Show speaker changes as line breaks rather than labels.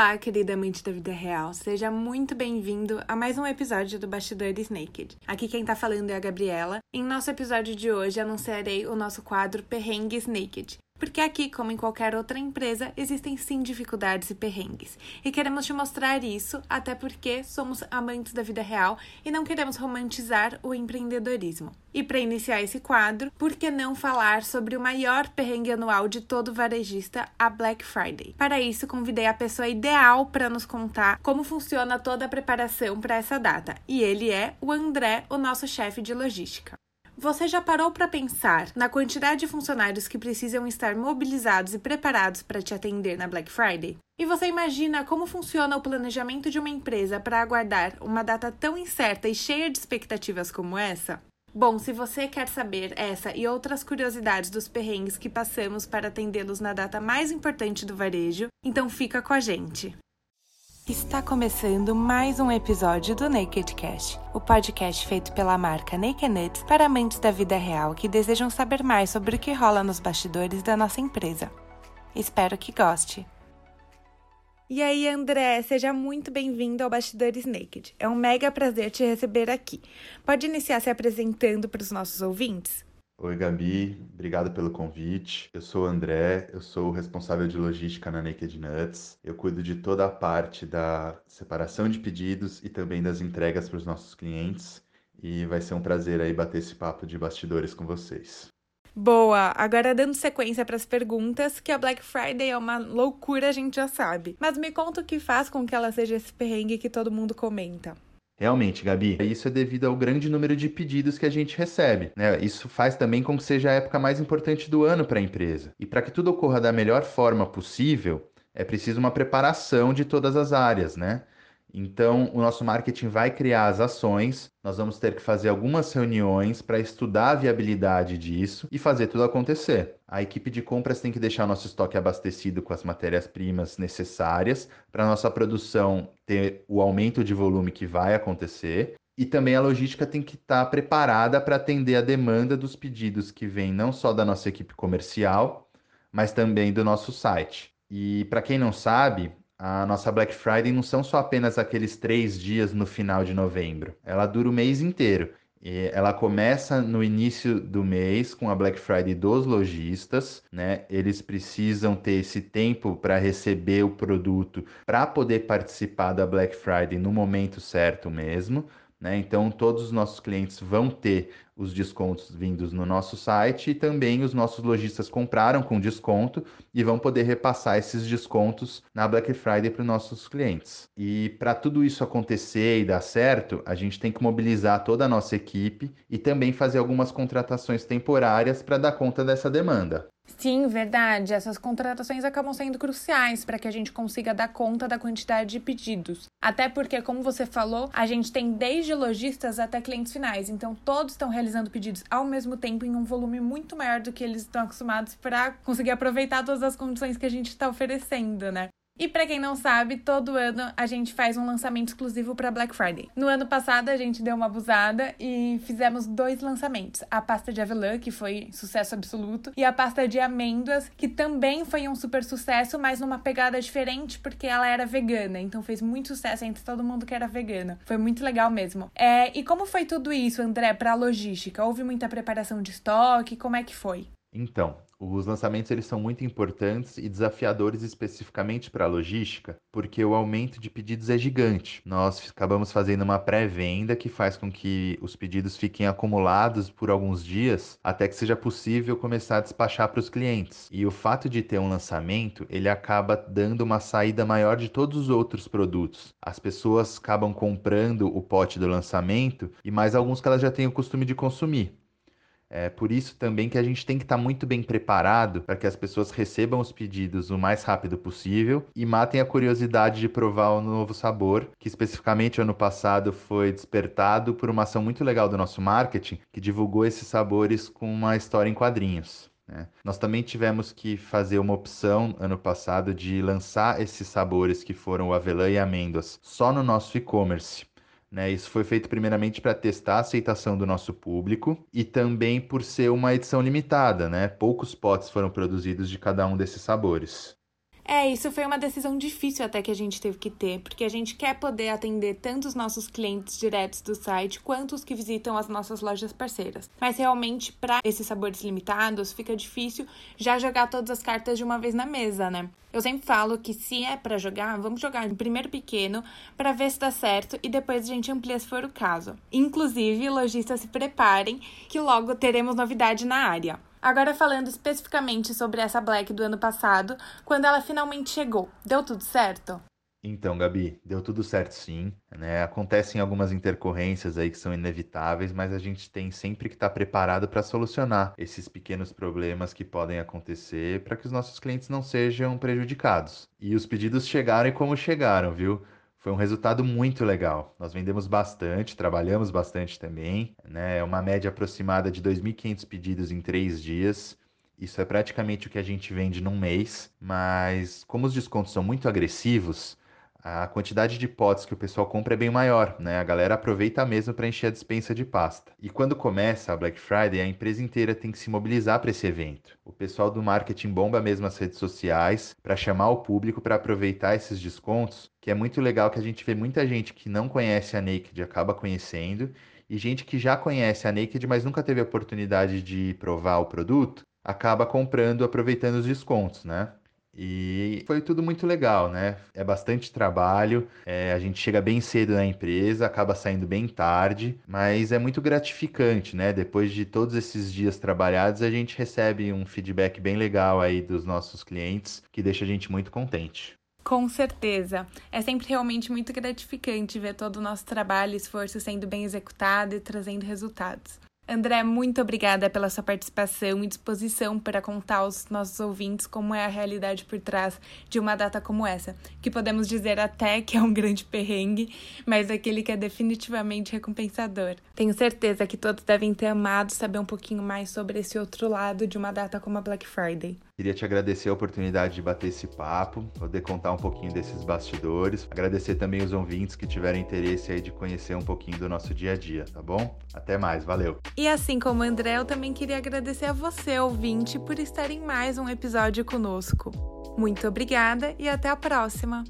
Olá, querida amante da vida real. Seja muito bem-vindo a mais um episódio do Bastidores Naked. Aqui quem tá falando é a Gabriela. Em nosso episódio de hoje anunciarei o nosso quadro Perrengues Naked. Porque aqui, como em qualquer outra empresa, existem sim dificuldades e perrengues. E queremos te mostrar isso, até porque somos amantes da vida real e não queremos romantizar o empreendedorismo. E para iniciar esse quadro, por que não falar sobre o maior perrengue anual de todo varejista, a Black Friday? Para isso, convidei a pessoa ideal para nos contar como funciona toda a preparação para essa data. E ele é o André, o nosso chefe de logística. Você já parou para pensar na quantidade de funcionários que precisam estar mobilizados e preparados para te atender na Black Friday? E você imagina como funciona o planejamento de uma empresa para aguardar uma data tão incerta e cheia de expectativas como essa? Bom, se você quer saber essa e outras curiosidades dos perrengues que passamos para atendê-los na data mais importante do varejo, então fica com a gente. Está começando mais um episódio do Naked Cast, o podcast feito pela marca Naked Nuts para amantes da vida real que desejam saber mais sobre o que rola nos bastidores da nossa empresa. Espero que goste. E aí, André, seja muito bem-vindo ao Bastidores Naked. É um mega prazer te receber aqui. Pode iniciar se apresentando para os nossos ouvintes?
Oi, Gabi, obrigado pelo convite. Eu sou o André, eu sou o responsável de logística na Naked Nuts. Eu cuido de toda a parte da separação de pedidos e também das entregas para os nossos clientes. E vai ser um prazer aí bater esse papo de bastidores com vocês.
Boa! Agora dando sequência para as perguntas, que a Black Friday é uma loucura, a gente já sabe. Mas me conta o que faz com que ela seja esse perrengue que todo mundo comenta.
Realmente, Gabi, isso é devido ao grande número de pedidos que a gente recebe. Né? Isso faz também com que seja a época mais importante do ano para a empresa. E para que tudo ocorra da melhor forma possível, é preciso uma preparação de todas as áreas, né? Então, o nosso marketing vai criar as ações, nós vamos ter que fazer algumas reuniões para estudar a viabilidade disso e fazer tudo acontecer. A equipe de compras tem que deixar nosso estoque abastecido com as matérias-primas necessárias para nossa produção ter o aumento de volume que vai acontecer. E também a logística tem que estar tá preparada para atender a demanda dos pedidos que vêm não só da nossa equipe comercial, mas também do nosso site. E para quem não sabe, a nossa Black Friday não são só apenas aqueles três dias no final de novembro. Ela dura o mês inteiro. E ela começa no início do mês com a Black Friday dos lojistas, né? Eles precisam ter esse tempo para receber o produto para poder participar da Black Friday no momento certo mesmo. Né? Então, todos os nossos clientes vão ter os descontos vindos no nosso site e também os nossos lojistas compraram com desconto e vão poder repassar esses descontos na Black Friday para os nossos clientes. E para tudo isso acontecer e dar certo, a gente tem que mobilizar toda a nossa equipe e também fazer algumas contratações temporárias para dar conta dessa demanda.
Sim, verdade. Essas contratações acabam sendo cruciais para que a gente consiga dar conta da quantidade de pedidos. Até porque, como você falou, a gente tem desde lojistas até clientes finais. Então, todos estão realizando pedidos ao mesmo tempo em um volume muito maior do que eles estão acostumados para conseguir aproveitar todas as condições que a gente está oferecendo, né? E para quem não sabe, todo ano a gente faz um lançamento exclusivo para Black Friday. No ano passado a gente deu uma abusada e fizemos dois lançamentos: a pasta de avelã, que foi sucesso absoluto, e a pasta de amêndoas, que também foi um super sucesso, mas numa pegada diferente porque ela era vegana, então fez muito sucesso entre todo mundo que era vegana. Foi muito legal mesmo. É, e como foi tudo isso, André, para logística? Houve muita preparação de estoque? Como é que foi?
Então, os lançamentos eles são muito importantes e desafiadores especificamente para a logística, porque o aumento de pedidos é gigante. Nós acabamos fazendo uma pré-venda que faz com que os pedidos fiquem acumulados por alguns dias até que seja possível começar a despachar para os clientes. E o fato de ter um lançamento, ele acaba dando uma saída maior de todos os outros produtos. As pessoas acabam comprando o pote do lançamento e mais alguns que elas já têm o costume de consumir. É por isso também que a gente tem que estar tá muito bem preparado para que as pessoas recebam os pedidos o mais rápido possível e matem a curiosidade de provar o novo sabor, que especificamente ano passado foi despertado por uma ação muito legal do nosso marketing, que divulgou esses sabores com uma história em quadrinhos. Né? Nós também tivemos que fazer uma opção ano passado de lançar esses sabores que foram o avelã e amêndoas só no nosso e-commerce. Né? Isso foi feito primeiramente para testar a aceitação do nosso público e também por ser uma edição limitada, né? Poucos potes foram produzidos de cada um desses sabores.
É, isso foi uma decisão difícil até que a gente teve que ter, porque a gente quer poder atender tanto os nossos clientes diretos do site quanto os que visitam as nossas lojas parceiras. Mas realmente, para esses sabores limitados, fica difícil já jogar todas as cartas de uma vez na mesa, né? Eu sempre falo que se é para jogar, vamos jogar primeiro pequeno para ver se dá certo e depois a gente amplia se for o caso. Inclusive, lojistas se preparem que logo teremos novidade na área. Agora falando especificamente sobre essa Black do ano passado, quando ela finalmente chegou, deu tudo certo?
Então, Gabi, deu tudo certo sim, né? Acontecem algumas intercorrências aí que são inevitáveis, mas a gente tem sempre que estar preparado para solucionar esses pequenos problemas que podem acontecer para que os nossos clientes não sejam prejudicados. E os pedidos chegaram e como chegaram, viu? Foi um resultado muito legal. Nós vendemos bastante, trabalhamos bastante também, né? É uma média aproximada de 2.500 pedidos em três dias. Isso é praticamente o que a gente vende num mês, mas como os descontos são muito agressivos, a quantidade de potes que o pessoal compra é bem maior, né? A galera aproveita mesmo para encher a dispensa de pasta. E quando começa a Black Friday, a empresa inteira tem que se mobilizar para esse evento. O pessoal do marketing bomba mesmo as redes sociais para chamar o público para aproveitar esses descontos, que é muito legal que a gente vê muita gente que não conhece a Naked acaba conhecendo e gente que já conhece a Naked, mas nunca teve a oportunidade de provar o produto, acaba comprando aproveitando os descontos, né? E foi tudo muito legal, né? É bastante trabalho, é, a gente chega bem cedo na empresa, acaba saindo bem tarde, mas é muito gratificante, né? Depois de todos esses dias trabalhados, a gente recebe um feedback bem legal aí dos nossos clientes, que deixa a gente muito contente.
Com certeza. É sempre realmente muito gratificante ver todo o nosso trabalho e esforço sendo bem executado e trazendo resultados. André, muito obrigada pela sua participação e disposição para contar aos nossos ouvintes como é a realidade por trás de uma data como essa, que podemos dizer até que é um grande perrengue, mas aquele que é definitivamente recompensador. Tenho certeza que todos devem ter amado saber um pouquinho mais sobre esse outro lado de uma data como a Black Friday.
Queria te agradecer a oportunidade de bater esse papo, poder contar um pouquinho desses bastidores. Agradecer também os ouvintes que tiveram interesse aí de conhecer um pouquinho do nosso dia a dia, tá bom? Até mais, valeu.
E assim como o André, eu também queria agradecer a você, ouvinte, por estar em mais um episódio conosco. Muito obrigada e até a próxima!